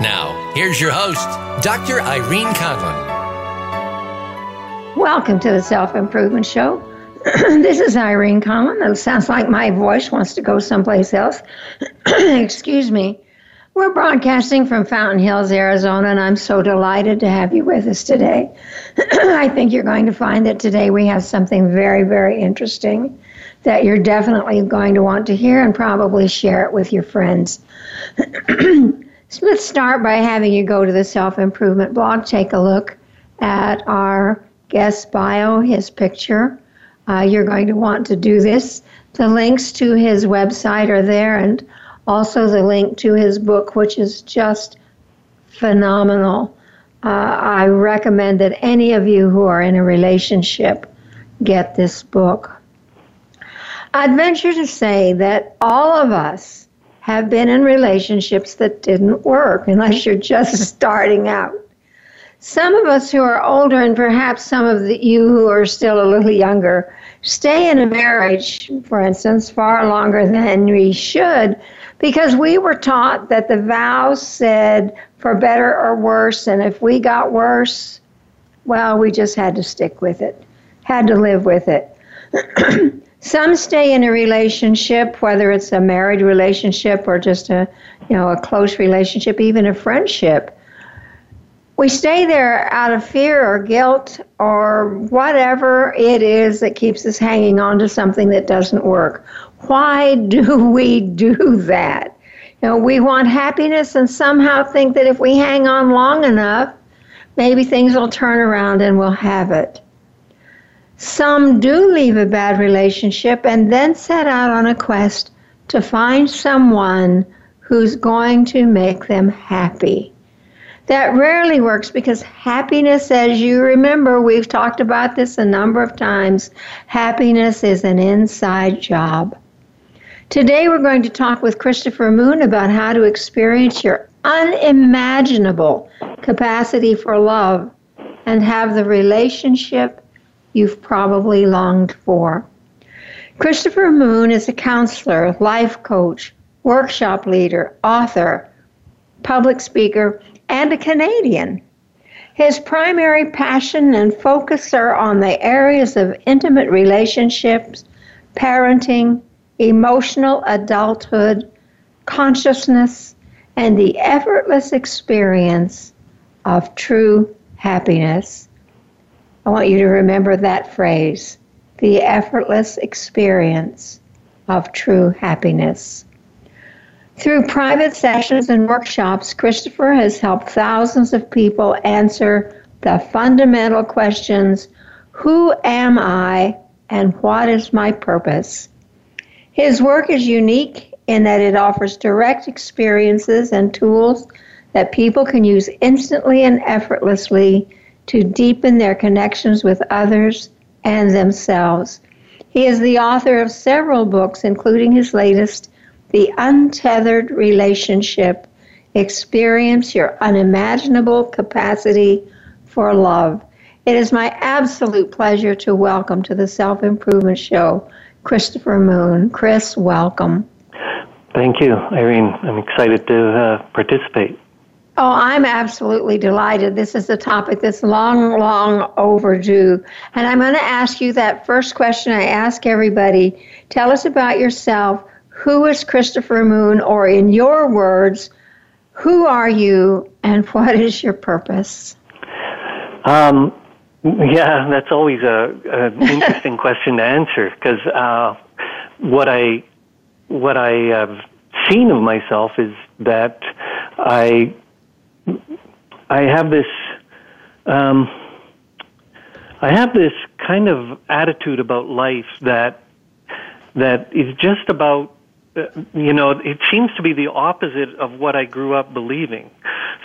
Now, here's your host, Dr. Irene Conlon. Welcome to the Self Improvement Show. this is Irene Conlon. It sounds like my voice wants to go someplace else. Excuse me. We're broadcasting from Fountain Hills, Arizona, and I'm so delighted to have you with us today. I think you're going to find that today we have something very, very interesting that you're definitely going to want to hear and probably share it with your friends. So let's start by having you go to the self improvement blog, take a look at our guest bio, his picture. Uh, you're going to want to do this. The links to his website are there, and also the link to his book, which is just phenomenal. Uh, I recommend that any of you who are in a relationship get this book. I'd venture to say that all of us have been in relationships that didn't work unless you're just starting out. Some of us who are older, and perhaps some of the, you who are still a little younger, stay in a marriage, for instance, far longer than we should because we were taught that the vows said for better or worse, and if we got worse, well, we just had to stick with it, had to live with it. Some stay in a relationship, whether it's a married relationship or just a, you know, a close relationship, even a friendship, we stay there out of fear or guilt or whatever it is that keeps us hanging on to something that doesn't work. Why do we do that? You know, we want happiness and somehow think that if we hang on long enough, maybe things will turn around and we'll have it. Some do leave a bad relationship and then set out on a quest to find someone who's going to make them happy. That rarely works because happiness, as you remember, we've talked about this a number of times, happiness is an inside job. Today we're going to talk with Christopher Moon about how to experience your unimaginable capacity for love and have the relationship you've probably longed for. Christopher Moon is a counselor, life coach, workshop leader, author, public speaker, and a Canadian. His primary passion and focus are on the areas of intimate relationships, parenting, emotional adulthood, consciousness, and the effortless experience of true happiness. I want you to remember that phrase the effortless experience of true happiness. Through private sessions and workshops, Christopher has helped thousands of people answer the fundamental questions Who am I and what is my purpose? His work is unique in that it offers direct experiences and tools that people can use instantly and effortlessly to deepen their connections with others and themselves. He is the author of several books, including his latest, the untethered relationship, experience your unimaginable capacity for love. It is my absolute pleasure to welcome to the Self Improvement Show Christopher Moon. Chris, welcome. Thank you, Irene. I'm excited to uh, participate. Oh, I'm absolutely delighted. This is a topic that's long, long overdue. And I'm going to ask you that first question I ask everybody. Tell us about yourself who is Christopher Moon, or in your words, who are you and what is your purpose? Um, yeah, that's always a, an interesting question to answer because uh, what I what I have seen of myself is that I I have this um, I have this kind of attitude about life that that is just about you know, it seems to be the opposite of what I grew up believing.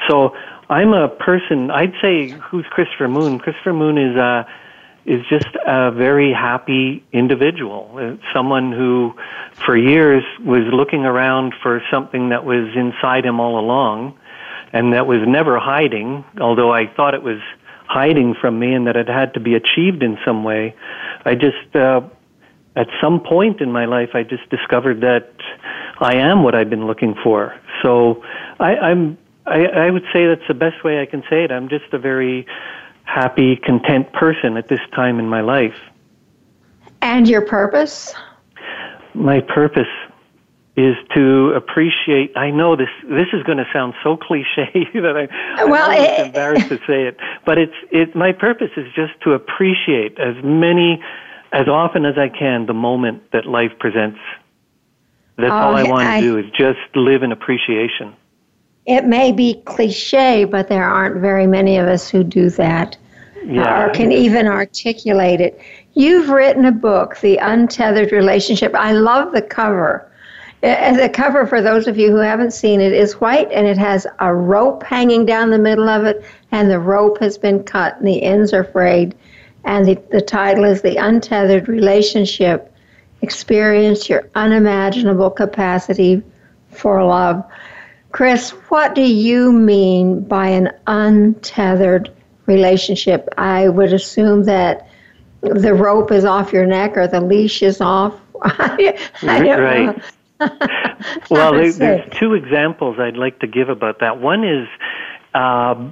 So I'm a person. I'd say who's Christopher Moon. Christopher Moon is a is just a very happy individual. Uh, someone who, for years, was looking around for something that was inside him all along, and that was never hiding. Although I thought it was hiding from me, and that it had to be achieved in some way. I just uh, at some point in my life, I just discovered that I am what I've been looking for. So I, I'm, I, I would say that's the best way I can say it. I'm just a very happy, content person at this time in my life. And your purpose? My purpose is to appreciate. I know this. This is going to sound so cliche that I, well, I'm it, eh, eh, embarrassed to say it. But it's it. My purpose is just to appreciate as many as often as I can the moment that life presents. That's oh, all I want to do is just live in appreciation. It may be cliche, but there aren't very many of us who do that yeah. or can even articulate it. You've written a book, The Untethered Relationship. I love the cover. And the cover, for those of you who haven't seen it, is white and it has a rope hanging down the middle of it, and the rope has been cut and the ends are frayed. And the, the title is The Untethered Relationship Experience Your Unimaginable Capacity for Love. Chris, what do you mean by an untethered relationship? I would assume that the rope is off your neck or the leash is off. I, right. well, there, there's two examples I'd like to give about that. One is uh,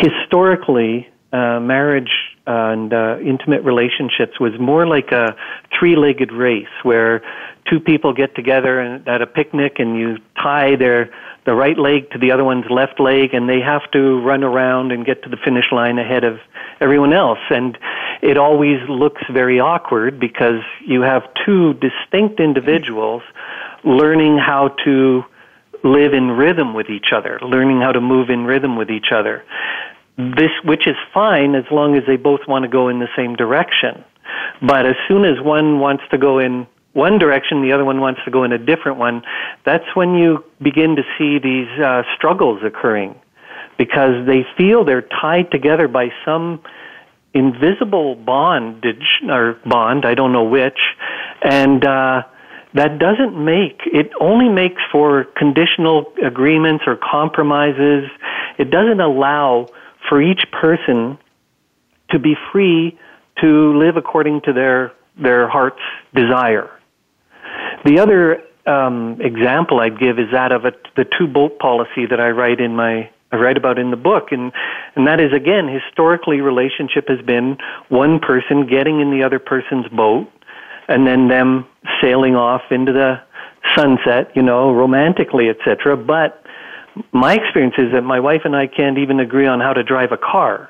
historically, uh, marriage and uh, intimate relationships was more like a three-legged race where two people get together and, at a picnic and you tie their the right leg to the other one's left leg and they have to run around and get to the finish line ahead of everyone else and it always looks very awkward because you have two distinct individuals learning how to live in rhythm with each other, learning how to move in rhythm with each other. This, which is fine as long as they both want to go in the same direction. But as soon as one wants to go in one direction, the other one wants to go in a different one, that's when you begin to see these uh, struggles occurring. Because they feel they're tied together by some invisible bondage or bond, I don't know which, and uh, that doesn't make it only makes for conditional agreements or compromises. It doesn't allow for each person to be free to live according to their their heart's desire. The other um, example I'd give is that of a, the two boat policy that I write in my I write about in the book, and and that is again historically relationship has been one person getting in the other person's boat, and then them sailing off into the sunset, you know, romantically, etc. But my experience is that my wife and I can't even agree on how to drive a car.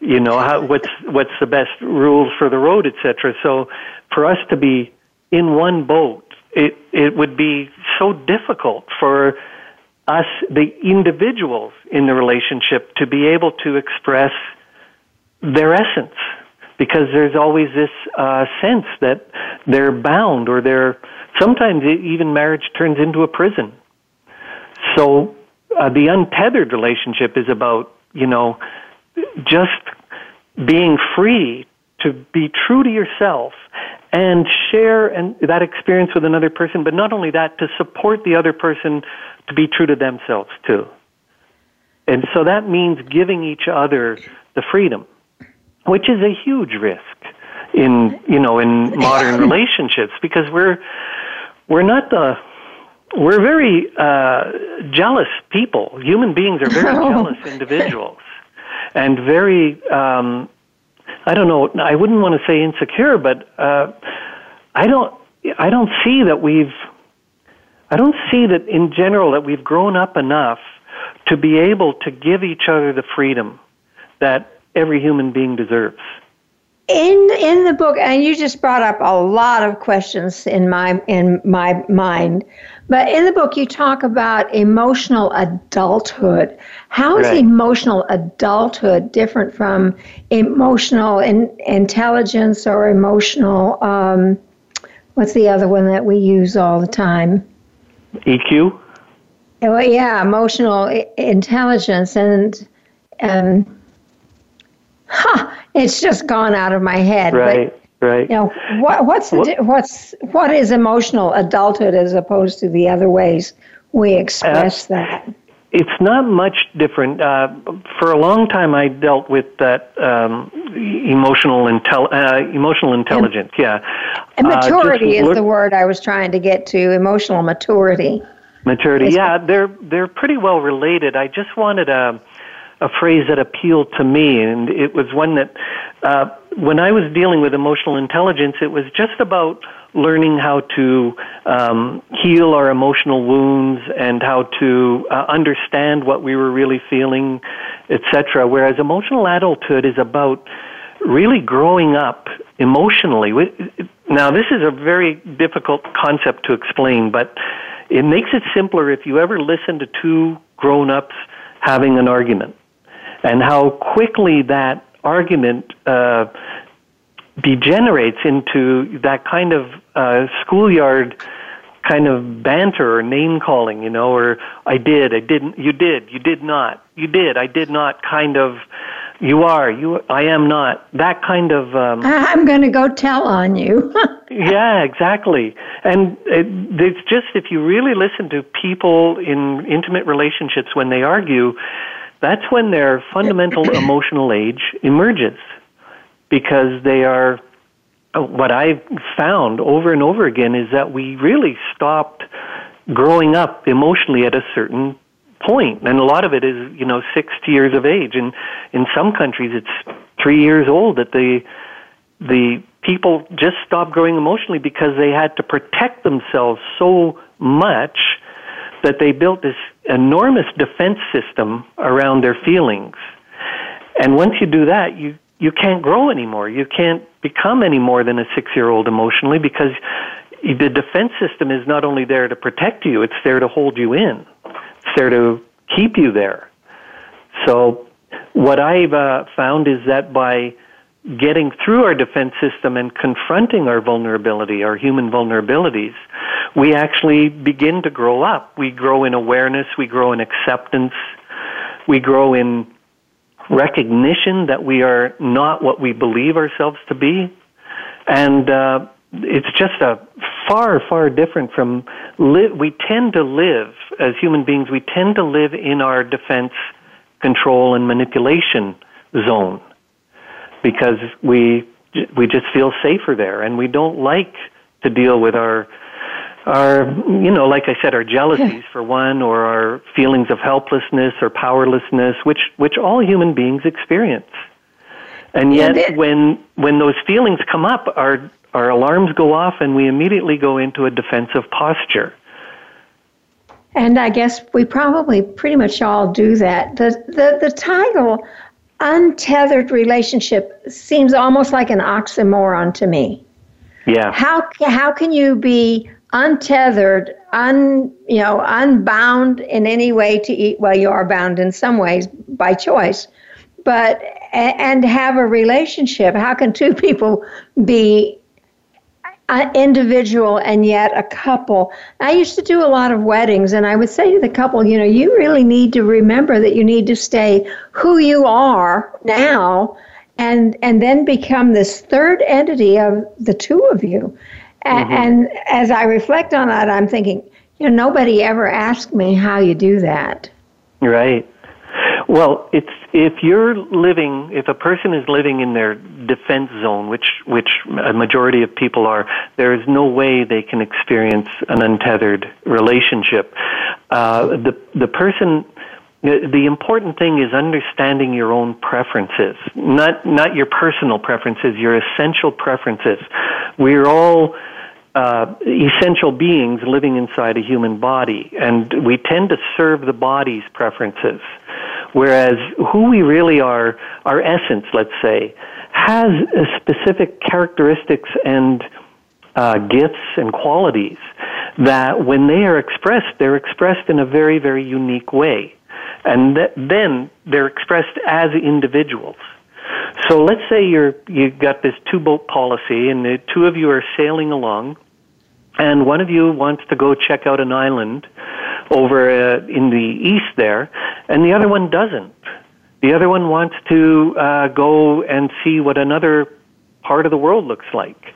You know, how, what's what's the best rules for the road, etc. So, for us to be in one boat, it it would be so difficult for us, the individuals in the relationship, to be able to express their essence, because there's always this uh, sense that they're bound, or they're sometimes even marriage turns into a prison so uh, the untethered relationship is about, you know, just being free to be true to yourself and share and that experience with another person, but not only that, to support the other person to be true to themselves too. And so that means giving each other the freedom, which is a huge risk in, you know, in modern relationships because we're, we're not the we're very uh, jealous people. Human beings are very jealous individuals, and very. Um, I don't know. I wouldn't want to say insecure, but uh, I don't. I don't see that we've. I don't see that in general that we've grown up enough to be able to give each other the freedom that every human being deserves. In in the book and you just brought up a lot of questions in my in my mind but in the book you talk about emotional adulthood. How is right. emotional adulthood different from emotional in, intelligence or emotional um, what's the other one that we use all the time? Eq Well, yeah, emotional intelligence, and um, huh, it's just gone out of my head. Right. But, Right. You know, what, what's the, what's what is emotional adulthood as opposed to the other ways we express uh, that? It's not much different. Uh, for a long time, I dealt with that um, emotional intel- uh, emotional intelligence. And, yeah, and uh, maturity is the word I was trying to get to. Emotional maturity. Maturity. Yeah, they're they're pretty well related. I just wanted a a phrase that appealed to me, and it was one that uh, when I was dealing with emotional intelligence, it was just about learning how to um, heal our emotional wounds and how to uh, understand what we were really feeling, etc. Whereas emotional adulthood is about really growing up emotionally. Now, this is a very difficult concept to explain, but it makes it simpler if you ever listen to two grown-ups having an argument and how quickly that argument uh, degenerates into that kind of uh, schoolyard kind of banter or name calling, you know, or I did, I didn't, you did, you did not, you did, I did not kind of, you are, you, I am not, that kind of. Um, I'm going to go tell on you. yeah, exactly. And it, it's just, if you really listen to people in intimate relationships when they argue, that's when their fundamental emotional age emerges because they are uh, what I've found over and over again is that we really stopped growing up emotionally at a certain point. And a lot of it is you know six years of age. And in some countries it's three years old that the the people just stopped growing emotionally because they had to protect themselves so much that they built this enormous defense system around their feelings. And once you do that, you you can't grow anymore. You can't become any more than a six year old emotionally because the defense system is not only there to protect you, it's there to hold you in. It's there to keep you there. So, what I've uh, found is that by getting through our defense system and confronting our vulnerability, our human vulnerabilities, we actually begin to grow up. We grow in awareness, we grow in acceptance, we grow in recognition that we are not what we believe ourselves to be. And uh, it's just a far, far different from li- we tend to live as human beings. We tend to live in our defense, control, and manipulation zone because we we just feel safer there, and we don't like to deal with our our you know like I said our jealousies for one or our feelings of helplessness or powerlessness which which all human beings experience. And yet yeah, when when those feelings come up our our alarms go off and we immediately go into a defensive posture. And I guess we probably pretty much all do that. The the, the title untethered relationship seems almost like an oxymoron to me. Yeah. How how can you be untethered, un you know, unbound in any way to eat? Well, you are bound in some ways by choice, but and have a relationship. How can two people be an individual and yet a couple. I used to do a lot of weddings, and I would say to the couple, you know, you really need to remember that you need to stay who you are now and and then become this third entity of the two of you. Mm-hmm. And as I reflect on that, I'm thinking, you know, nobody ever asked me how you do that. Right. Well, it's if you're living, if a person is living in their defense zone, which which a majority of people are, there is no way they can experience an untethered relationship. Uh, the the person. The important thing is understanding your own preferences, not not your personal preferences, your essential preferences. We're all uh, essential beings living inside a human body, and we tend to serve the body's preferences. Whereas who we really are, our essence, let's say, has specific characteristics and uh, gifts and qualities that when they are expressed, they're expressed in a very, very unique way. And th- then they're expressed as individuals. So let's say you're, you've got this two boat policy and the two of you are sailing along and one of you wants to go check out an island over uh, in the east there, and the other one doesn't. The other one wants to uh, go and see what another part of the world looks like.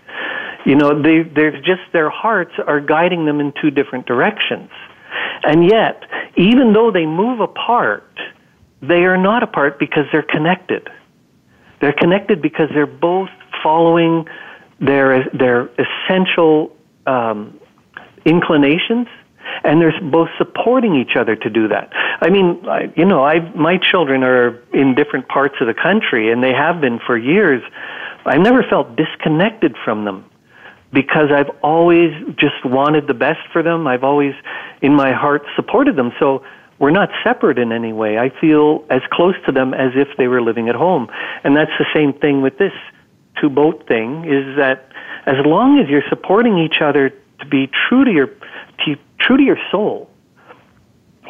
You know, they, they're just their hearts are guiding them in two different directions. And yet, even though they move apart, they are not apart because they're connected. They're connected because they're both following their their essential um, inclinations, and they're both supporting each other to do that. I mean, I, you know, I my children are in different parts of the country, and they have been for years. I've never felt disconnected from them because I've always just wanted the best for them. I've always, in my heart, supported them. So we're not separate in any way. I feel as close to them as if they were living at home. And that's the same thing with this two boat thing is that as long as you're supporting each other to be true to your to, true to your soul,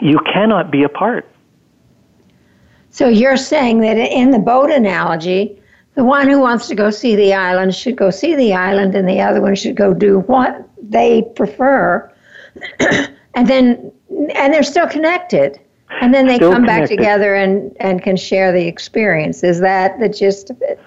you cannot be apart. So you're saying that in the boat analogy, the one who wants to go see the island should go see the island, and the other one should go do what they prefer, and then and they're still connected, and then they still come connected. back together and and can share the experience. Is that the gist of it?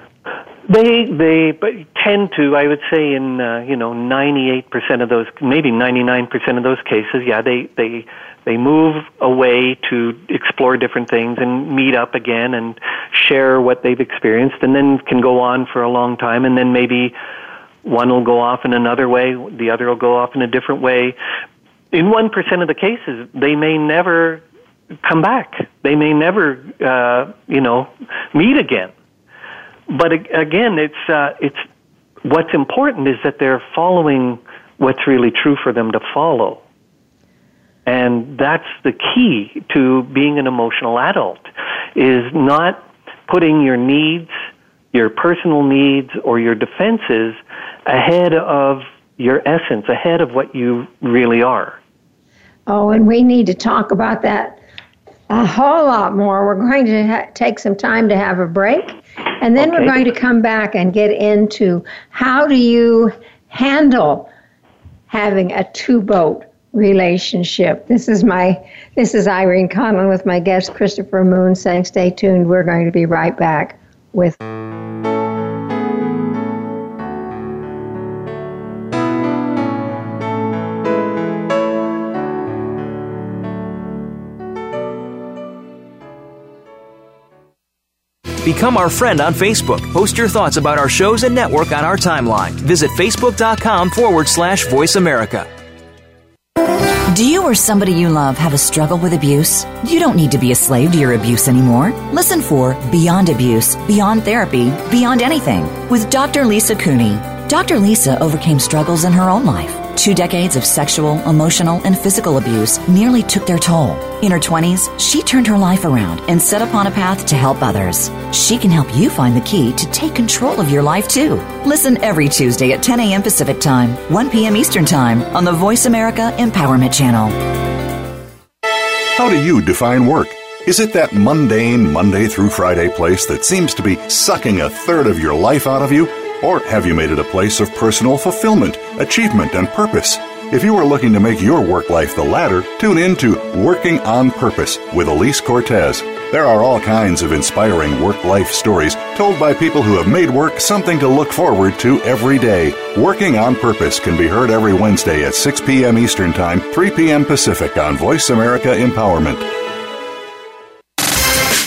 They they tend to, I would say, in uh, you know ninety eight percent of those, maybe ninety nine percent of those cases, yeah, they they they move away to explore different things and meet up again and share what they've experienced, and then can go on for a long time, and then maybe one will go off in another way, the other will go off in a different way. In one percent of the cases, they may never come back. They may never, uh, you know, meet again but again, it's uh, it's what's important is that they're following what's really true for them to follow. And that's the key to being an emotional adult is not putting your needs, your personal needs or your defenses ahead of your essence, ahead of what you really are. Oh, and we need to talk about that a whole lot more. We're going to ha- take some time to have a break. And then okay. we're going to come back and get into how do you handle having a two boat relationship. This is my this is Irene Conlon with my guest Christopher Moon saying stay tuned. We're going to be right back with Become our friend on Facebook. Post your thoughts about our shows and network on our timeline. Visit facebook.com forward slash voice America. Do you or somebody you love have a struggle with abuse? You don't need to be a slave to your abuse anymore. Listen for Beyond Abuse, Beyond Therapy, Beyond Anything with Dr. Lisa Cooney. Dr. Lisa overcame struggles in her own life Two decades of sexual, emotional, and physical abuse nearly took their toll. In her 20s, she turned her life around and set upon a path to help others. She can help you find the key to take control of your life too. Listen every Tuesday at 10 a.m. Pacific Time, 1 p.m. Eastern Time on the Voice America Empowerment Channel. How do you define work? Is it that mundane Monday through Friday place that seems to be sucking a third of your life out of you? Or have you made it a place of personal fulfillment, achievement, and purpose? If you are looking to make your work life the latter, tune in to Working on Purpose with Elise Cortes. There are all kinds of inspiring work life stories told by people who have made work something to look forward to every day. Working on Purpose can be heard every Wednesday at 6 p.m. Eastern Time, 3 p.m. Pacific on Voice America Empowerment.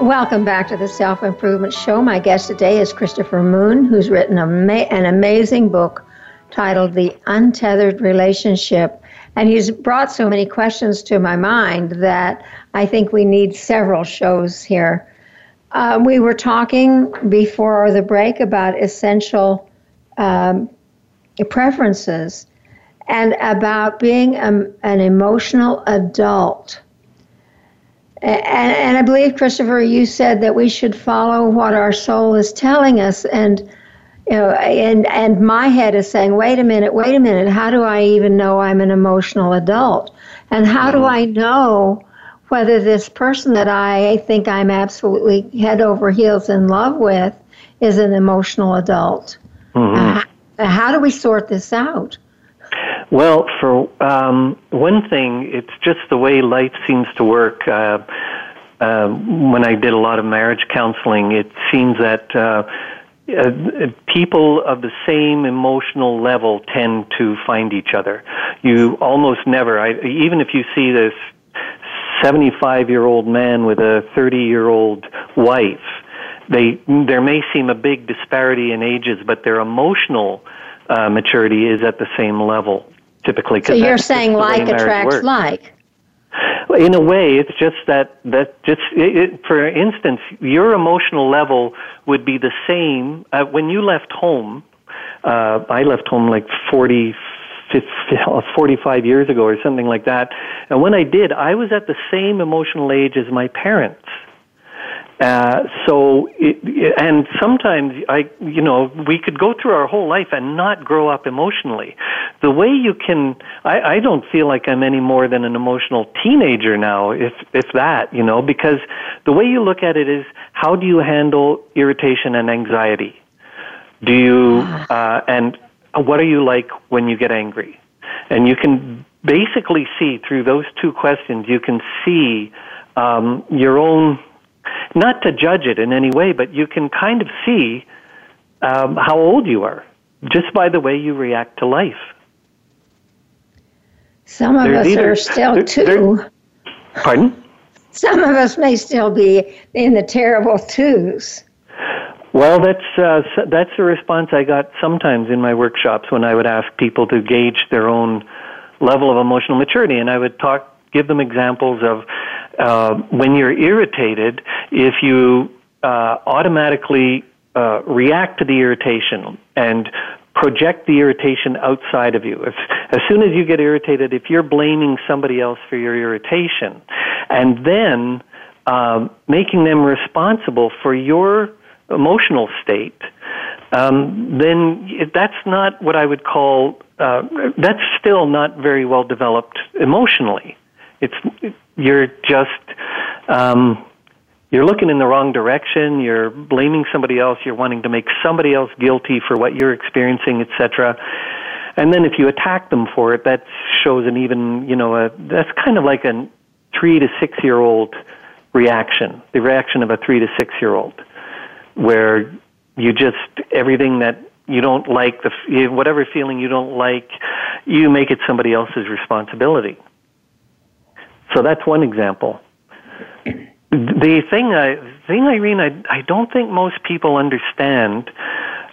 Welcome back to the Self Improvement Show. My guest today is Christopher Moon, who's written an amazing book titled The Untethered Relationship. And he's brought so many questions to my mind that I think we need several shows here. Uh, we were talking before the break about essential um, preferences and about being a, an emotional adult. And, and I believe, Christopher, you said that we should follow what our soul is telling us. And you know, and and my head is saying, wait a minute, wait a minute. How do I even know I'm an emotional adult? And how do I know whether this person that I think I'm absolutely head over heels in love with is an emotional adult? Mm-hmm. Uh, how do we sort this out? Well, for um, one thing, it's just the way life seems to work. Uh, uh, when I did a lot of marriage counseling, it seems that uh, uh, people of the same emotional level tend to find each other. You almost never, I, even if you see this 75 year old man with a 30 year old wife, they, there may seem a big disparity in ages, but their emotional uh, maturity is at the same level typically. So you're saying like attracts works. like. In a way, it's just that that just it, it, for instance, your emotional level would be the same uh, when you left home. Uh, I left home like 40, 50, 45 years ago or something like that. And when I did, I was at the same emotional age as my parents. Uh, so, it, and sometimes I, you know, we could go through our whole life and not grow up emotionally. The way you can, I, I don't feel like I'm any more than an emotional teenager now, if if that, you know, because the way you look at it is, how do you handle irritation and anxiety? Do you, uh, and what are you like when you get angry? And you can basically see through those two questions, you can see um, your own not to judge it in any way, but you can kind of see um, how old you are just by the way you react to life. Some of There's us either, are still there, two. Pardon? Some of us may still be in the terrible twos. Well, that's uh, that's the response I got sometimes in my workshops when I would ask people to gauge their own level of emotional maturity, and I would talk, give them examples of uh, when you're irritated, if you uh, automatically uh, react to the irritation and project the irritation outside of you. If, as soon as you get irritated, if you're blaming somebody else for your irritation, and then um, making them responsible for your emotional state, um, then that's not what I would call. Uh, that's still not very well developed emotionally. It's you're just um, you're looking in the wrong direction. You're blaming somebody else. You're wanting to make somebody else guilty for what you're experiencing, etc. And then if you attack them for it, that shows an even you know a that's kind of like a three to six year old reaction, the reaction of a three to six year old, where you just everything that you don't like the whatever feeling you don't like, you make it somebody else's responsibility. So that's one example. The thing, I, thing, Irene, I, I don't think most people understand,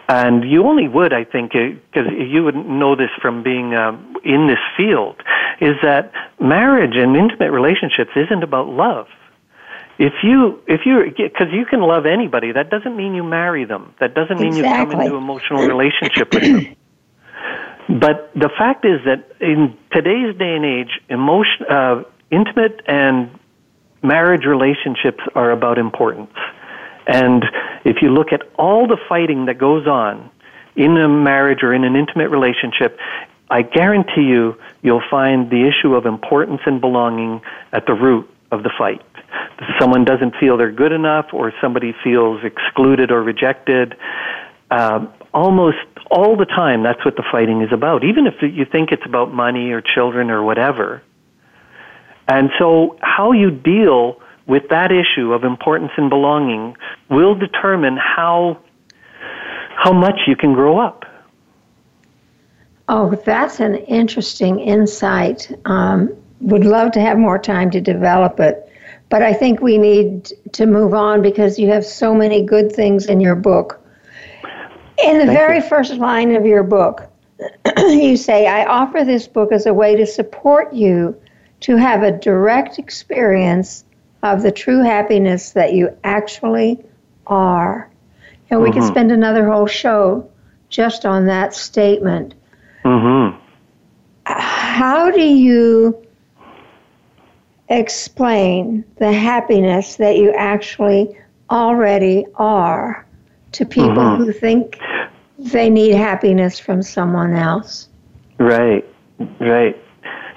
and you only would, I think, because uh, you would know this from being um, in this field, is that marriage and intimate relationships isn't about love. If you, if you, because you can love anybody, that doesn't mean you marry them. That doesn't mean exactly. you come into emotional relationship with them. But the fact is that in today's day and age, emotion, uh, intimate and marriage relationships are about importance. And if you look at all the fighting that goes on in a marriage or in an intimate relationship, I guarantee you, you'll find the issue of importance and belonging at the root of the fight. Someone doesn't feel they're good enough, or somebody feels excluded or rejected. Uh, almost all the time, that's what the fighting is about. Even if you think it's about money or children or whatever, and so, how you deal with that issue of importance and belonging will determine how how much you can grow up. Oh, that's an interesting insight. Um, would love to have more time to develop it. But I think we need to move on because you have so many good things in your book. In the Thank very you. first line of your book, you say, I offer this book as a way to support you to have a direct experience of the true happiness that you actually are. And we could Mhm. spend another whole show just on that statement. Mm-hmm. How do you explain the happiness that you actually already are to people Mhm. who think they need happiness from someone else? Right, right.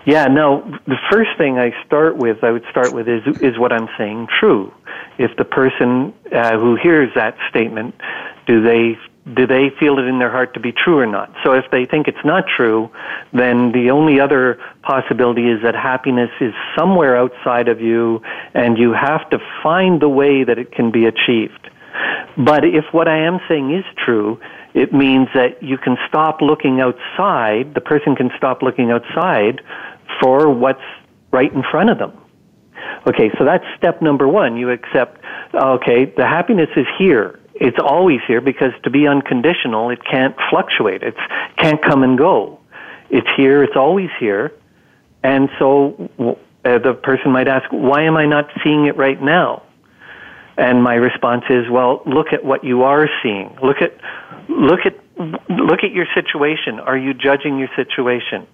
Yeah, no, the first thing I start with, I would start with is, is what I'm saying true? If the person uh, who hears that statement, do they, do they feel it in their heart to be true or not? So if they think it's not true, then the only other possibility is that happiness is somewhere outside of you and you have to find the way that it can be achieved. But if what I am saying is true, it means that you can stop looking outside, the person can stop looking outside for what's right in front of them. Okay, so that's step number one. You accept, okay, the happiness is here. It's always here because to be unconditional, it can't fluctuate. It can't come and go. It's here, it's always here. And so uh, the person might ask, why am I not seeing it right now? And my response is, well, look at what you are seeing. Look at, look at, look at your situation. Are you judging your situation?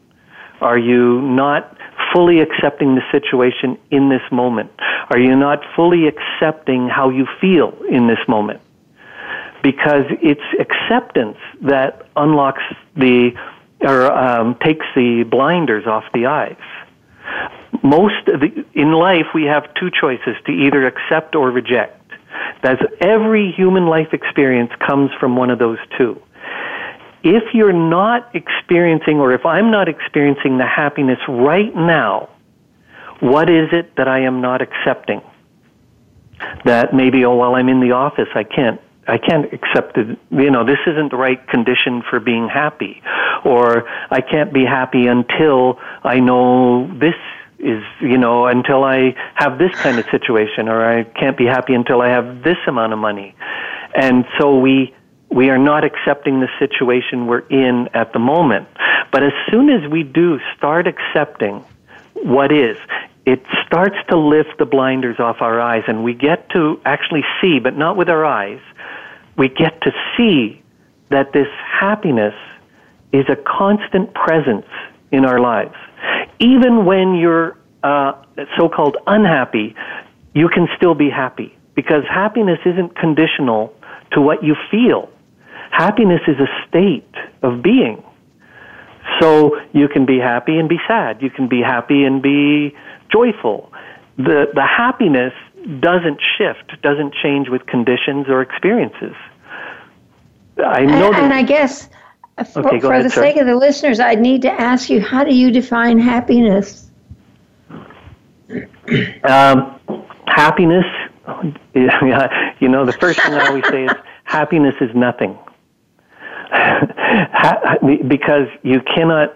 Are you not fully accepting the situation in this moment? Are you not fully accepting how you feel in this moment? Because it's acceptance that unlocks the, or um, takes the blinders off the eyes most of the, in life we have two choices to either accept or reject. That's every human life experience comes from one of those two. If you're not experiencing or if I'm not experiencing the happiness right now, what is it that I am not accepting? That maybe, oh well I'm in the office, I can't I can't accept it. You know, this isn't the right condition for being happy. Or I can't be happy until I know this is, you know, until I have this kind of situation. Or I can't be happy until I have this amount of money. And so we, we are not accepting the situation we're in at the moment. But as soon as we do start accepting what is, it starts to lift the blinders off our eyes and we get to actually see, but not with our eyes, we get to see that this happiness is a constant presence in our lives. Even when you're uh, so-called unhappy, you can still be happy because happiness isn't conditional to what you feel. Happiness is a state of being. So you can be happy and be sad. You can be happy and be joyful. The, the happiness doesn't shift, doesn't change with conditions or experiences. I know and, that. and I guess uh, for, Okay, for ahead, the sir. sake of the listeners, I'd need to ask you how do you define happiness? Um, happiness, you know, the first thing I always say is happiness is nothing. Because you cannot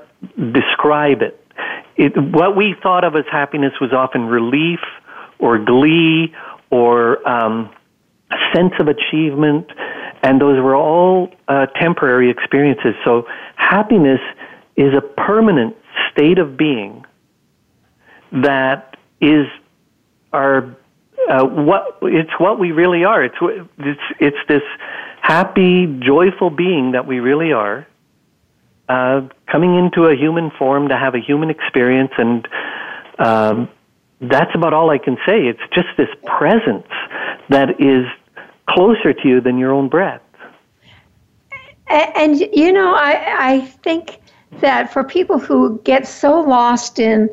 describe it. it. What we thought of as happiness was often relief or glee or um, sense of achievement, and those were all uh, temporary experiences. So happiness is a permanent state of being that is our uh, what it's what we really are. It's it's it's this happy, joyful being that we really are, uh, coming into a human form to have a human experience, and um, that's about all I can say. It's just this presence that is closer to you than your own breath. A- And, you know, I, I think that for people who get so lost in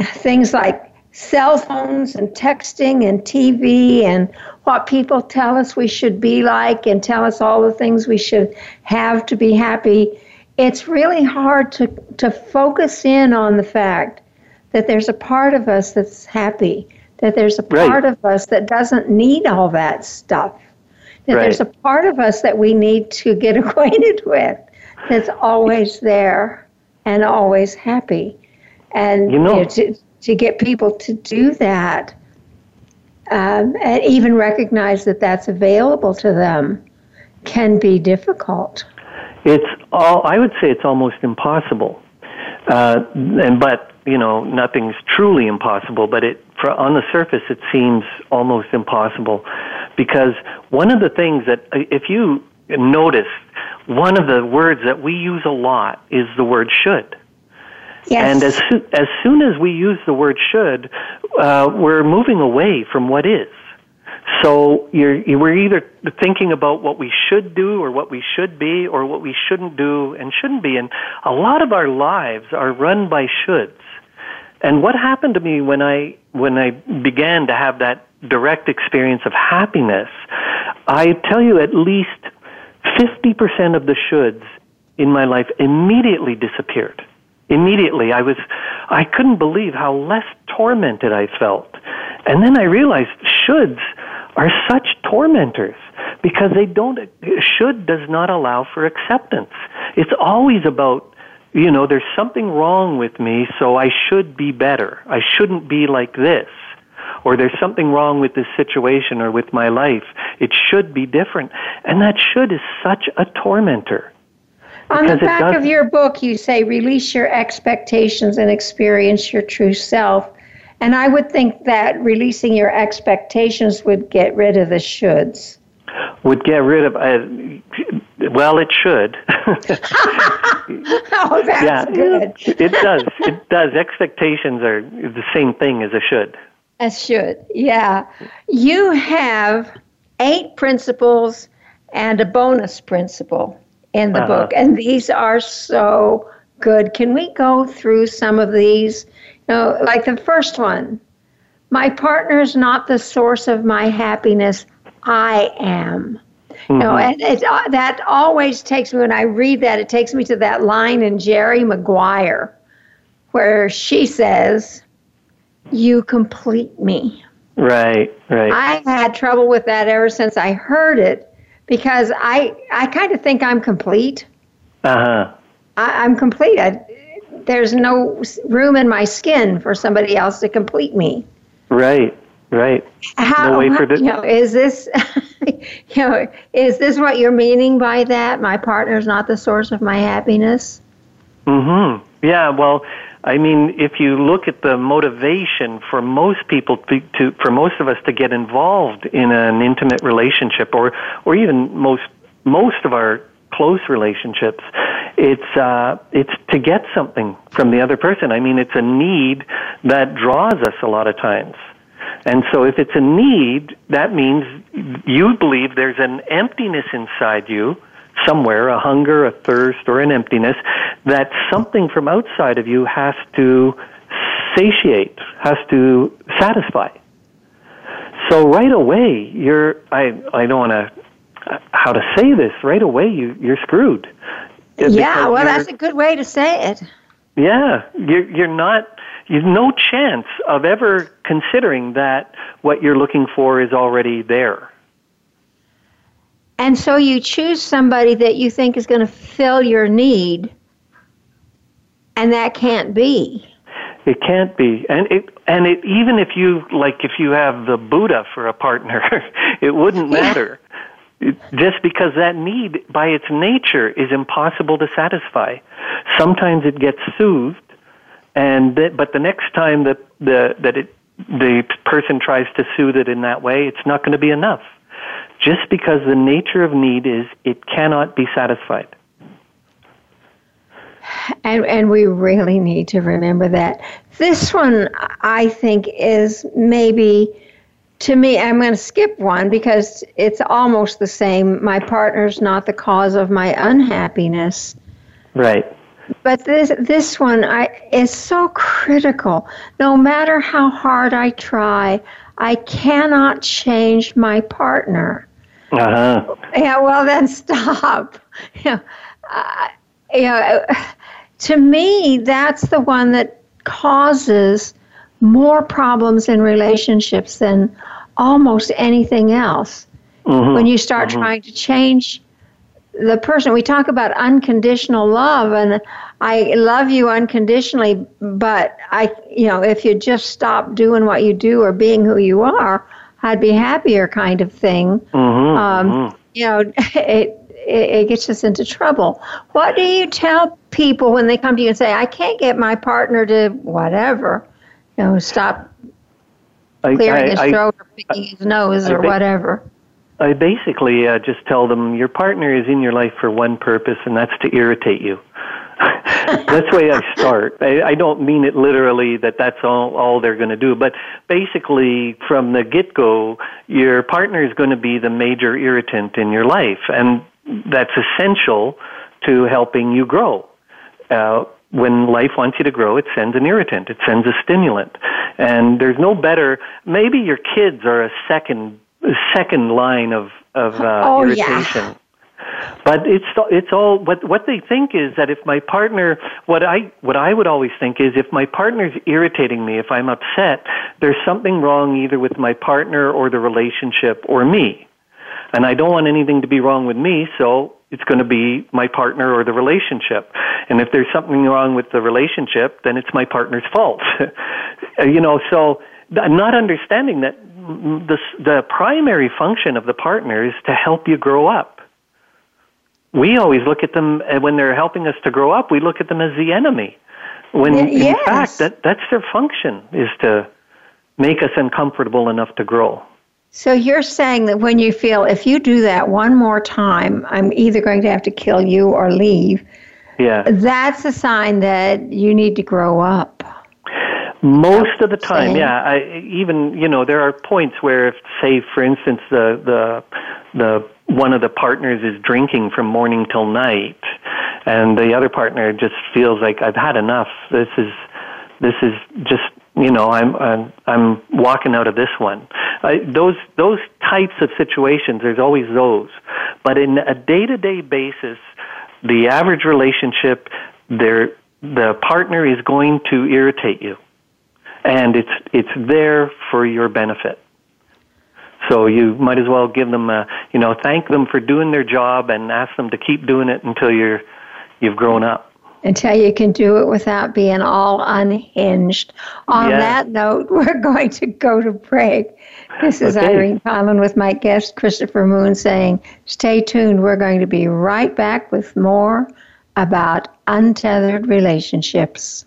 things like cell phones and texting and TV and what people tell us we should be like and tell us all the things we should have to be happy, it's really hard to, to focus in on the fact that there's a part of us that's happy, that there's a Right. part of us that doesn't need all that stuff, that Right. there's a part of us that we need to get acquainted with, that's always there and always happy. And You know- you know, to, to get people to do that um, and even recognize that that's available to them can be difficult. It's all. I would say it's almost impossible. Uh, and but you know nothing's truly impossible. But it for, on the surface it seems almost impossible because one of the things that uh, if you notice one of the words that we use a lot is the word should. Yes. And as as soon as we use the word should, uh, we're moving away from what is. So you're, you we're either thinking about what we should do or what we should be or what we shouldn't do and shouldn't be. And a lot of our lives are run by shoulds. And what happened to me when I when I began to have that direct experience of happiness, I tell you at least 50% of the shoulds in my life immediately disappeared. Immediately, I was, I couldn't believe how less tormented I felt. And then I realized shoulds are such tormentors because they don't, should does not allow for acceptance. It's always about, you know, there's something wrong with me, so I should be better. I shouldn't be like this. Or there's something wrong with this situation or with my life. It should be different. And that should is such a tormentor. On the back of your book, you say release your expectations and experience your true self. And I would think that releasing your expectations would get rid of the shoulds. Would get rid of, uh, well, it should. Oh, that's yeah, good. it does. It does. Expectations are the same thing as a should. A should, yeah. You have eight principles and a bonus principle in the Uh-huh. book, and these are so good. Can we go through some of these? You know, like the first one my partner is not the source of my happiness, I am. You know, and it, uh, that always takes me, when I read that, it takes me to that line in Jerry Maguire where she says, You complete me. Right, right. I had trouble with that ever since I heard it because I I kind of think I'm complete. Uh huh. I, I'm complete. I, there's no room in my skin for somebody else to complete me. Right, right. How No way for this- you know, is this you know is this what you're meaning by that? My partner's not the source of my happiness. Hmm. Yeah. Well, I mean, if you look at the motivation for most people to, to, for most of us to get involved in an intimate relationship, or or even most most of our close relationships, it's uh, it's to get something from the other person. I mean, it's a need that draws us a lot of times. And so if it's a need, that means you believe there's an emptiness inside you somewhere, a hunger, a thirst, or an emptiness that something from outside of you has to satiate, has to satisfy. So right away, you're, I, I don't want to, how to say this, right away you, you're screwed. yeah, well, that's a good way to say it. yeah, you're, you're not, you've no chance of ever considering that what you're looking for is already there. And so you choose somebody that you think is going to fill your need, and that can't be. It can't be, and it and it even if you like if you have the Buddha for a partner, it wouldn't Yeah. matter. It, just because that need by its nature is impossible to satisfy. Sometimes it gets soothed, and th- but the next time that the that it the person tries to soothe it in that way, it's not going to be enough. Just because the nature of need is it cannot be satisfied. And, and we really need to remember that. This one, I think, is maybe, to me, I'm going to skip one because it's almost the same. My partner's not the cause of my unhappiness. Right. But this this one I is so critical. No matter how hard I try, I cannot change my partner. Uh huh. Yeah, well then stop. You know, uh, you know, to me, that's the one that causes more problems in relationships than almost anything else. Mm-hmm. When you start trying to change the person we talk about unconditional love and I love you unconditionally, but I, you know, if you just stop doing what you do or being who you are, I'd be happier, kind of thing. Mm-hmm, um, mm-hmm. You know, it, it it gets us into trouble. What do you tell people when they come to you and say, "I can't get my partner to whatever," you know, stop clearing I, his I, throat or picking his nose I or whatever? I basically uh, just tell them your partner is in your life for one purpose, and that's to irritate you. That's the way I start. I, I don't mean it literally that that's all, all they're going to do, but basically from the get go, your partner is going to be the major irritant in your life, and that's essential to helping you grow. Uh, when life wants you to grow, it sends an irritant, it sends a stimulant. And there's no better, maybe your kids are a second, second line of, of uh, Oh, yeah. But it's it's all what what they think is that if my partner what I what I would always think is if my partner's irritating me if I'm upset there's something wrong either with my partner or the relationship or me. And I don't want anything to be wrong with me so it's going to be my partner or the relationship. And if there's something wrong with the relationship then it's my partner's fault. you know so not understanding that the the primary function of the partner is to help you grow up we always look at them when they're helping us to grow up. We look at them as the enemy. When Y- in fact, that that's their function is to make us uncomfortable enough to grow. So you're saying that when you feel if you do that one more time, I'm either going to have to kill you or leave. Yeah. That's a sign that you need to grow up. Most of the time, yeah. I, even you know there are points where, if, say, for instance, the the the one of the partners is drinking from morning till night, and the other partner just feels like I've had enough. This is this is just you know I'm I'm, I'm walking out of this one. I, those those types of situations, there's always those, but in a day to day basis, the average relationship, there the partner is going to irritate you and it's it's there for your benefit. So you might as well give them a you know thank them for doing their job and ask them to keep doing it until you're you've grown up. Until you can do it without being all unhinged. On that note, we're going to go to break. This is Okay. Irene Conlon with my guest Christopher Moon saying, stay tuned. We're going to be right back with more about untethered relationships.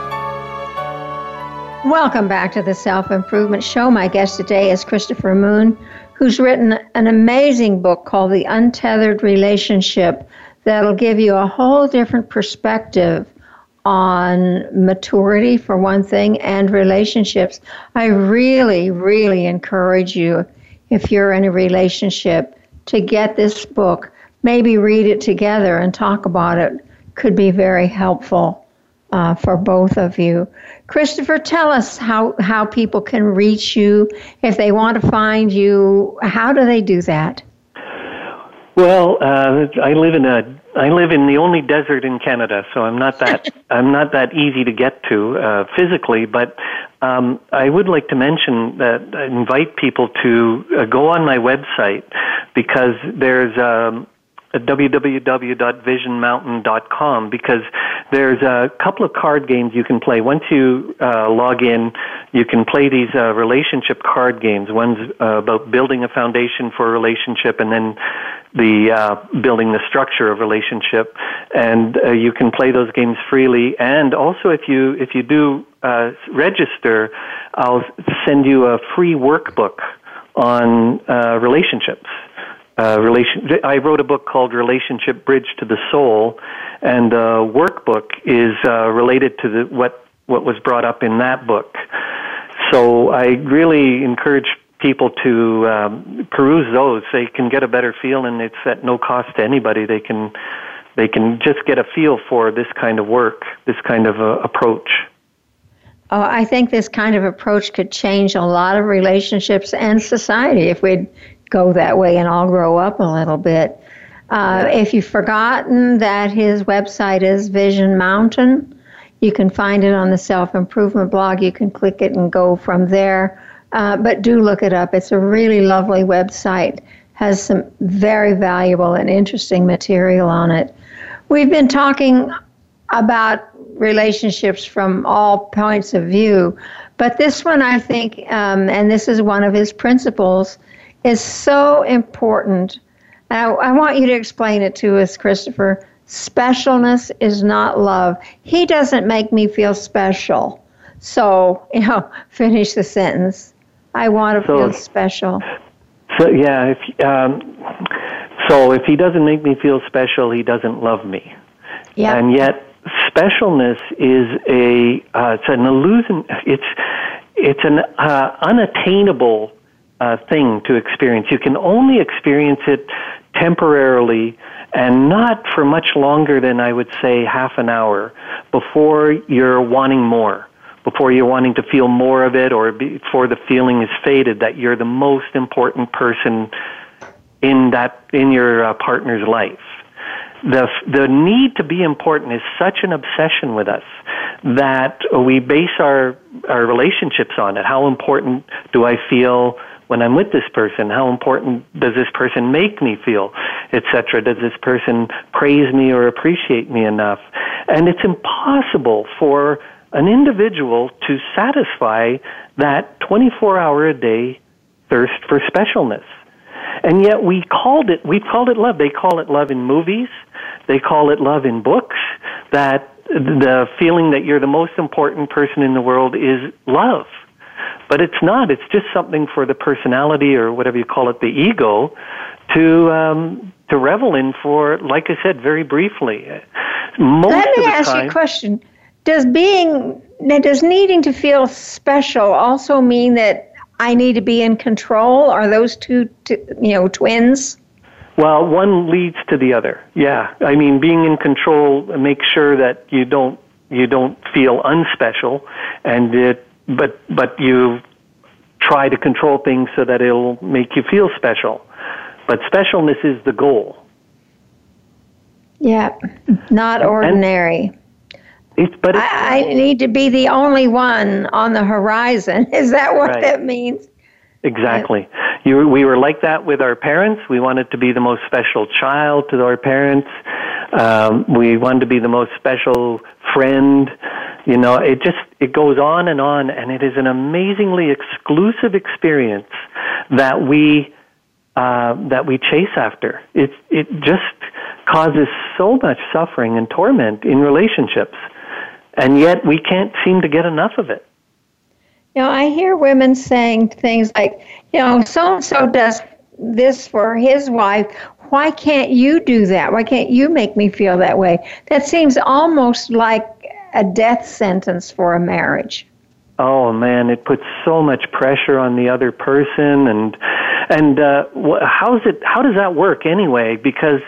Welcome back to the Self Improvement Show. My guest today is Christopher Moon, who's written an amazing book called The Untethered Relationship that'll give you a whole different perspective on maturity, for one thing, and relationships. I really, really encourage you, if you're in a relationship, to get this book. Maybe read it together and talk about it. Could be very helpful uh, for both of you. Christopher, tell us how, how people can reach you. If they want to find you, how do they do that? Well, uh, I live in a I live in the only desert in Canada, so I'm not that I'm not that easy to get to uh, physically. But um, I would like to mention that I invite people to uh, go on my website because there's um, www.visionmountain.com because there's a couple of card games you can play. Once you uh, log in, you can play these uh, relationship card games. One's uh, about building a foundation for a relationship, and then the uh, building the structure of relationship. And uh, you can play those games freely. And also, if you if you do uh, register, I'll send you a free workbook on uh, relationships uh, relation. I wrote a book called Relationship Bridge to the Soul, and the workbook is uh, related to the, what what was brought up in that book. So I really encourage people to um, peruse those. They can get a better feel, and it's at no cost to anybody. They can they can just get a feel for this kind of work, this kind of uh, approach. Oh, I think this kind of approach could change a lot of relationships and society if we'd go that way and I'll grow up a little bit. Uh, if you've forgotten that his website is Vision Mountain, you can find it on the self improvement blog. You can click it and go from there. Uh, but do look it up. It's a really lovely website, has some very valuable and interesting material on it. We've been talking about relationships from all points of view, but this one I think, um, and this is one of his principles, is so important. I, I want you to explain it to us, Christopher. Specialness is not love. He doesn't make me feel special. So, you know, finish the sentence. I want to so, feel special. So, yeah, if, um, so if he doesn't make me feel special, he doesn't love me. Yeah. And yet, specialness is a uh, it's an illusion. It's it's an uh, unattainable uh, thing to experience. You can only experience it temporarily and not for much longer than I would say half an hour before you're wanting more, before you're wanting to feel more of it or before the feeling is faded that you're the most important person in that in your uh, partner's life. The the need to be important is such an obsession with us that we base our our relationships on it. How important do I feel when I'm with this person? How important does this person make me feel, etc.? Does this person praise me or appreciate me enough? And it's impossible for an individual to satisfy that 24 hour a day thirst for specialness. And yet we called it, we've called it love. They call it love in movies. They call it love in books. That the feeling that you're the most important person in the world is love. But it's not. It's just something for the personality or whatever you call it, the ego, to um, to revel in for, like I said, very briefly. Most Let me ask time, you a question. Does being does needing to feel special also mean that I need to be in control? Are those two, you know, twins? Well, one leads to the other. Yeah, I mean, being in control makes sure that you don't you don't feel unspecial, and it but but you try to control things so that it'll make you feel special. But specialness is the goal. Yeah, not ordinary. It's, but it's, I, I, need to be the only one on the horizon. Is that what right. that means? Exactly. You, we were like that with our parents. We wanted to be the most special child to our parents. Um, we want to be the most special friend. You know, it just it goes on and on, and it is an amazingly exclusive experience that we uh, that we chase after. It it just causes so much suffering and torment in relationships, and yet we can't seem to get enough of it. You know, I hear women saying things like, you know, so and so does this for his wife. Why can't you do that? Why can't you make me feel that way? That seems almost like a death sentence for a marriage. Oh man, it puts so much pressure on the other person, and and uh, wh- how's it? How does that work anyway? Because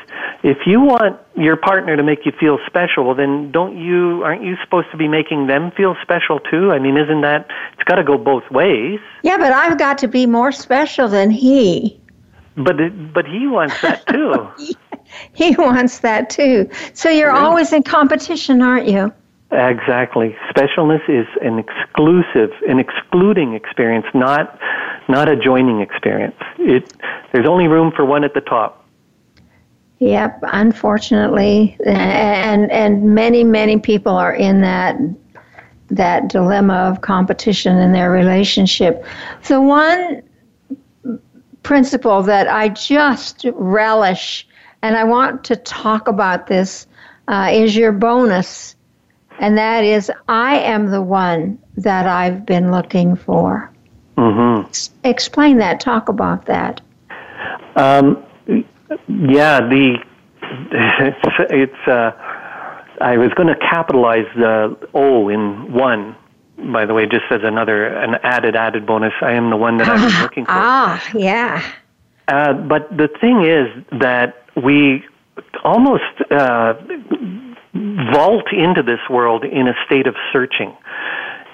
if you want your partner to make you feel special, well, then don't you? Aren't you supposed to be making them feel special too? I mean, isn't that? It's got to go both ways. Yeah, but I've got to be more special than he. But it, but he wants that too. He wants that too. So you're always in competition, aren't you? Exactly. Specialness is an exclusive, an excluding experience, not not a joining experience. It there's only room for one at the top. Yep, unfortunately, and and many many people are in that that dilemma of competition in their relationship. The one principle that I just relish, and I want to talk about this, uh, is your bonus, and that is I am the one that I've been looking for. Mm-hmm. Explain that. Talk about that. Um, yeah, the it's, it's uh, I was going to capitalize the O in one. By the way, just as another an added added bonus, I am the one that I've been looking for. Ah, yeah. Uh, but the thing is that we almost uh, vault into this world in a state of searching.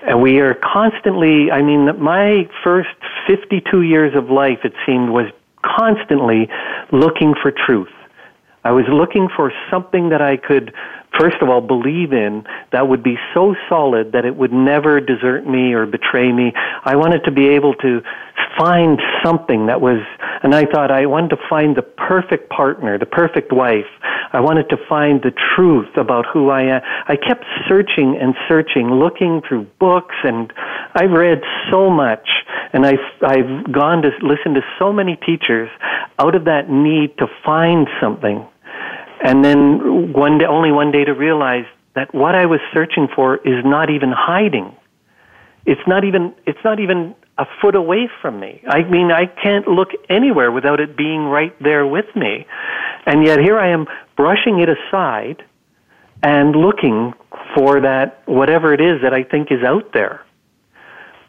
And we are constantly, I mean, my first 52 years of life, it seemed, was constantly looking for truth. I was looking for something that I could, first of all, believe in that would be so solid that it would never desert me or betray me. I wanted to be able to find something that was, and I thought I wanted to find the perfect partner, the perfect wife. I wanted to find the truth about who I am. I kept searching and searching, looking through books, and I've read so much, and I've, I've gone to listen to so many teachers out of that need to find something. And then one day, only one day to realize that what I was searching for is not even hiding. It's not even, it's not even a foot away from me. I mean, I can't look anywhere without it being right there with me. And yet here I am brushing it aside and looking for that, whatever it is that I think is out there.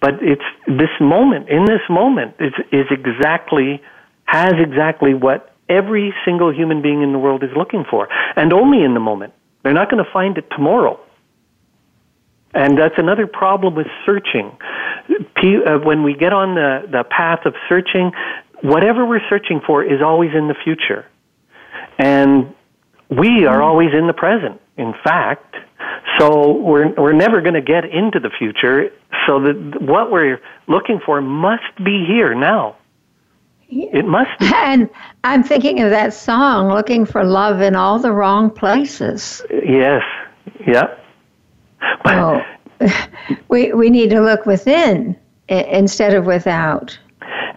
But it's this moment, in this moment, is, is exactly, has exactly what every single human being in the world is looking for. And only in the moment. They're not going to find it tomorrow. And that's another problem with searching. Uh, when we get on the, the path of searching, whatever we're searching for is always in the future. And we are always in the present, in fact. So we're, we're never going to get into the future. So what we're looking for must be here now. It must be. And I'm thinking of that song, Looking for Love in All the Wrong Places. Yes. Yeah. But Oh, we, we need to look within i- instead of without.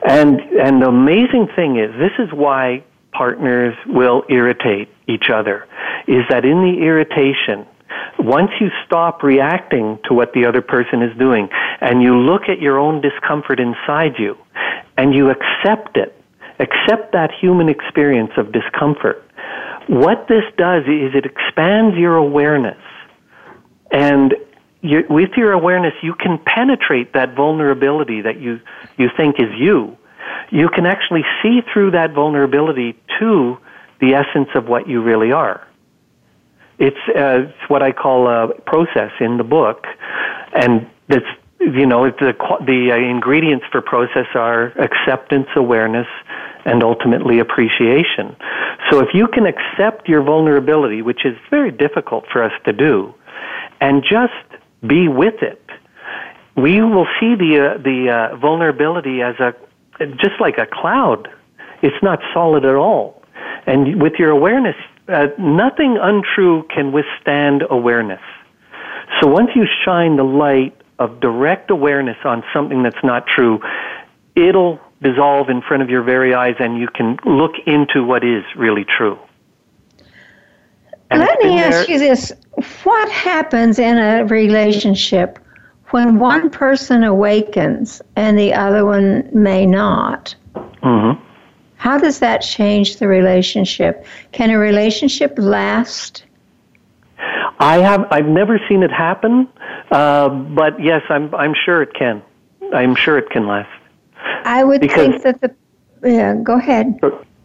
And and the amazing thing is, this is why partners will irritate each other. Is that in the irritation, once you stop reacting to what the other person is doing, and you look at your own discomfort inside you, and you accept it, accept that human experience of discomfort. What this does is it expands your awareness and you, with your awareness, you can penetrate that vulnerability that you, you think is you. You can actually see through that vulnerability to the essence of what you really are. It's, uh, it's what I call a process in the book, and it's you know the the uh, ingredients for process are acceptance, awareness, and ultimately appreciation. So if you can accept your vulnerability, which is very difficult for us to do, and just be with it, we will see the uh, the uh, vulnerability as a just like a cloud. It's not solid at all. And with your awareness, uh, nothing untrue can withstand awareness. So once you shine the light of direct awareness on something that's not true, it'll dissolve in front of your very eyes and you can look into what is really true. And Let me ask there- you this what happens in a relationship when one person awakens and the other one may not, Mm-hmm. how does that change the relationship? Can a relationship last? I have I've never seen it happen, uh, but yes, I'm I'm sure it can. I'm sure it can last. I would Because- think that the. Yeah, go ahead.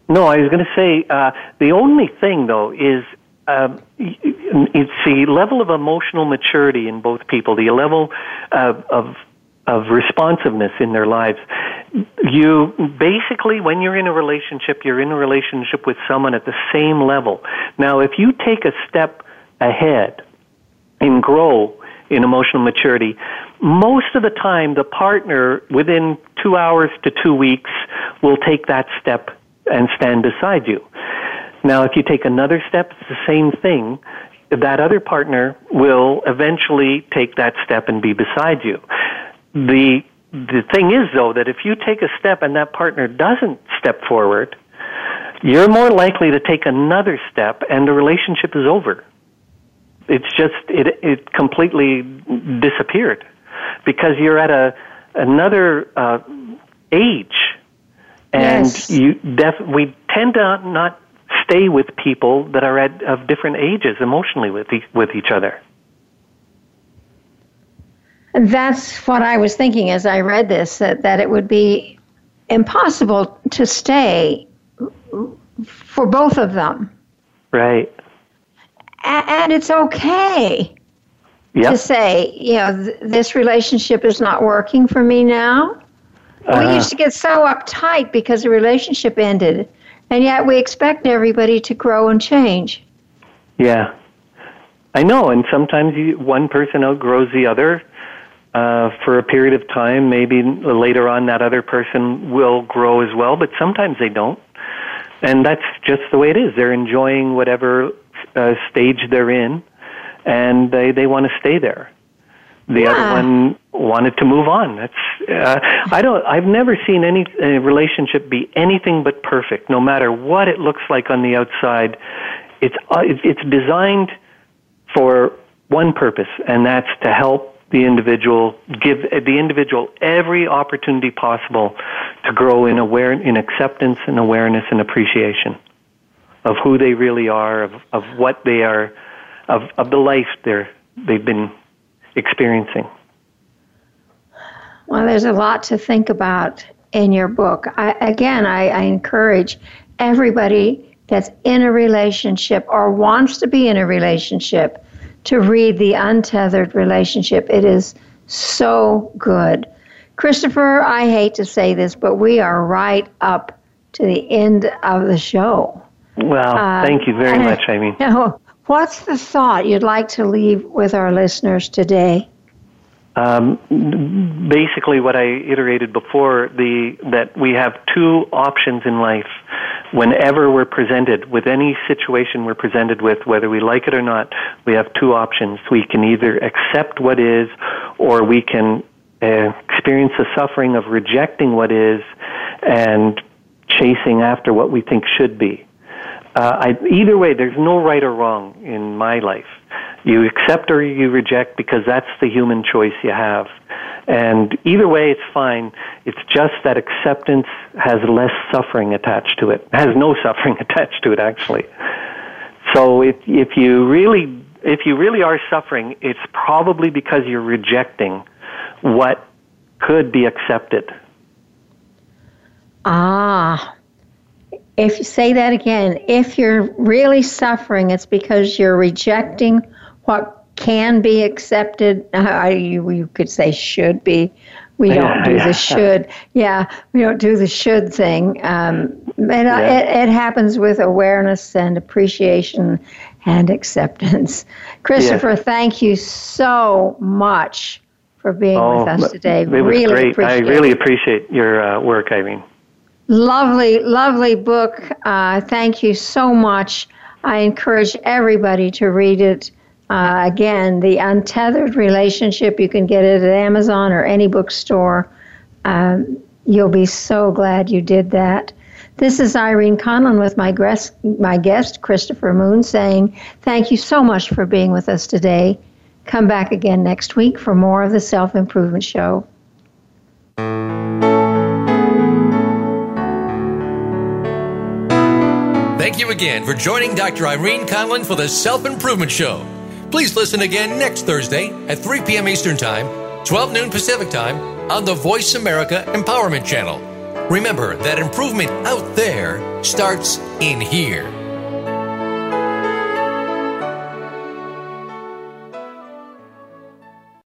No, I was going to say uh, the only thing though is um, y- it's the level of emotional maturity in both people, the level of, of of responsiveness in their lives. You basically, when you're in a relationship, you're in a relationship with someone at the same level. Now, if you take a step ahead and grow in emotional maturity, most of the time the partner within two hours to two weeks will take that step and stand beside you. Now, if you take another step, it's the same thing. That other partner will eventually take that step and be beside you. The the thing is though that if you take a step and that partner doesn't step forward, you're more likely to take another step and the relationship is over. It's just it it completely disappeared because you're at a another uh, age, and Yes. you def- we tend to not stay with people that are at of different ages emotionally with e- with each other. That's what I was thinking as I read this that, that it would be impossible to stay for both of them. Right. And it's okay Yep. to say, you know, th- this relationship is not working for me now. We Uh-huh. used to get so uptight because the relationship ended, and yet we expect everybody to grow and change. Yeah, I know. And sometimes you, one person outgrows the other uh, for a period of time. Maybe later on, that other person will grow as well, but sometimes they don't. And that's just the way it is. They're enjoying whatever uh, stage they're in, and they they want to stay there. The Yeah. other one wanted to move on. That's uh, I don't. I've never seen any uh, relationship be anything but perfect, no matter what it looks like on the outside. It's uh, it's it's designed for one purpose, and that's to help the individual give the individual every opportunity possible to grow in aware in acceptance and awareness and appreciation of who they really are, of of what they are, of of the life they're they've been experiencing. Well, there's a lot to think about in your book. I, again, I, I encourage everybody that's in a relationship or wants to be in a relationship to read The Untethered Relationship. It is so good. Christopher, I hate to say this, but we are right up to the end of the show. Well, Uh, thank you very much, Amy. Now, what's the thought you'd like to leave with our listeners today? Um, basically, what I iterated before the that we have two options in life. Whenever we're presented with any situation we're presented with, whether we like it or not, we have two options. We can either accept what is, or we can uh, experience the suffering of rejecting what is and chasing after what we think should be. Uh, I, either way, there's no right or wrong in my life. You accept or you reject because that's the human choice you have. And either way, it's fine. It's just that acceptance has less suffering attached to it. Has no suffering attached to it, actually. So if if you really if you really are suffering, it's probably because you're rejecting what could be accepted. Ah, if you say that again, if you're really suffering, it's because you're rejecting what can be accepted. Uh, you, you could say should be. We don't do yeah. the should. Yeah, we don't do the should thing. Um, it, Yeah. it, it happens with awareness and appreciation and acceptance. Christopher, thank you so much for being with us today. Oh, It was really great. I really appreciate your uh, work, Irene. Lovely, lovely book. Uh, thank you so much. I encourage everybody to read it. Uh, again, The Untethered Relationship. You can get it at Amazon or any bookstore. Um, you'll be so glad you did that. This is Irene Conlon with my my guest, Christopher Moon, saying thank you so much for being with us today. Come back again next week for more of the Self Improvement Show. You again for joining Dr. Irene Conlon for the Self Improvement Show. Please listen again next Thursday at 3 p.m. Eastern Time, 12 noon Pacific Time on the Voice America Empowerment Channel. Remember that improvement out there starts in here.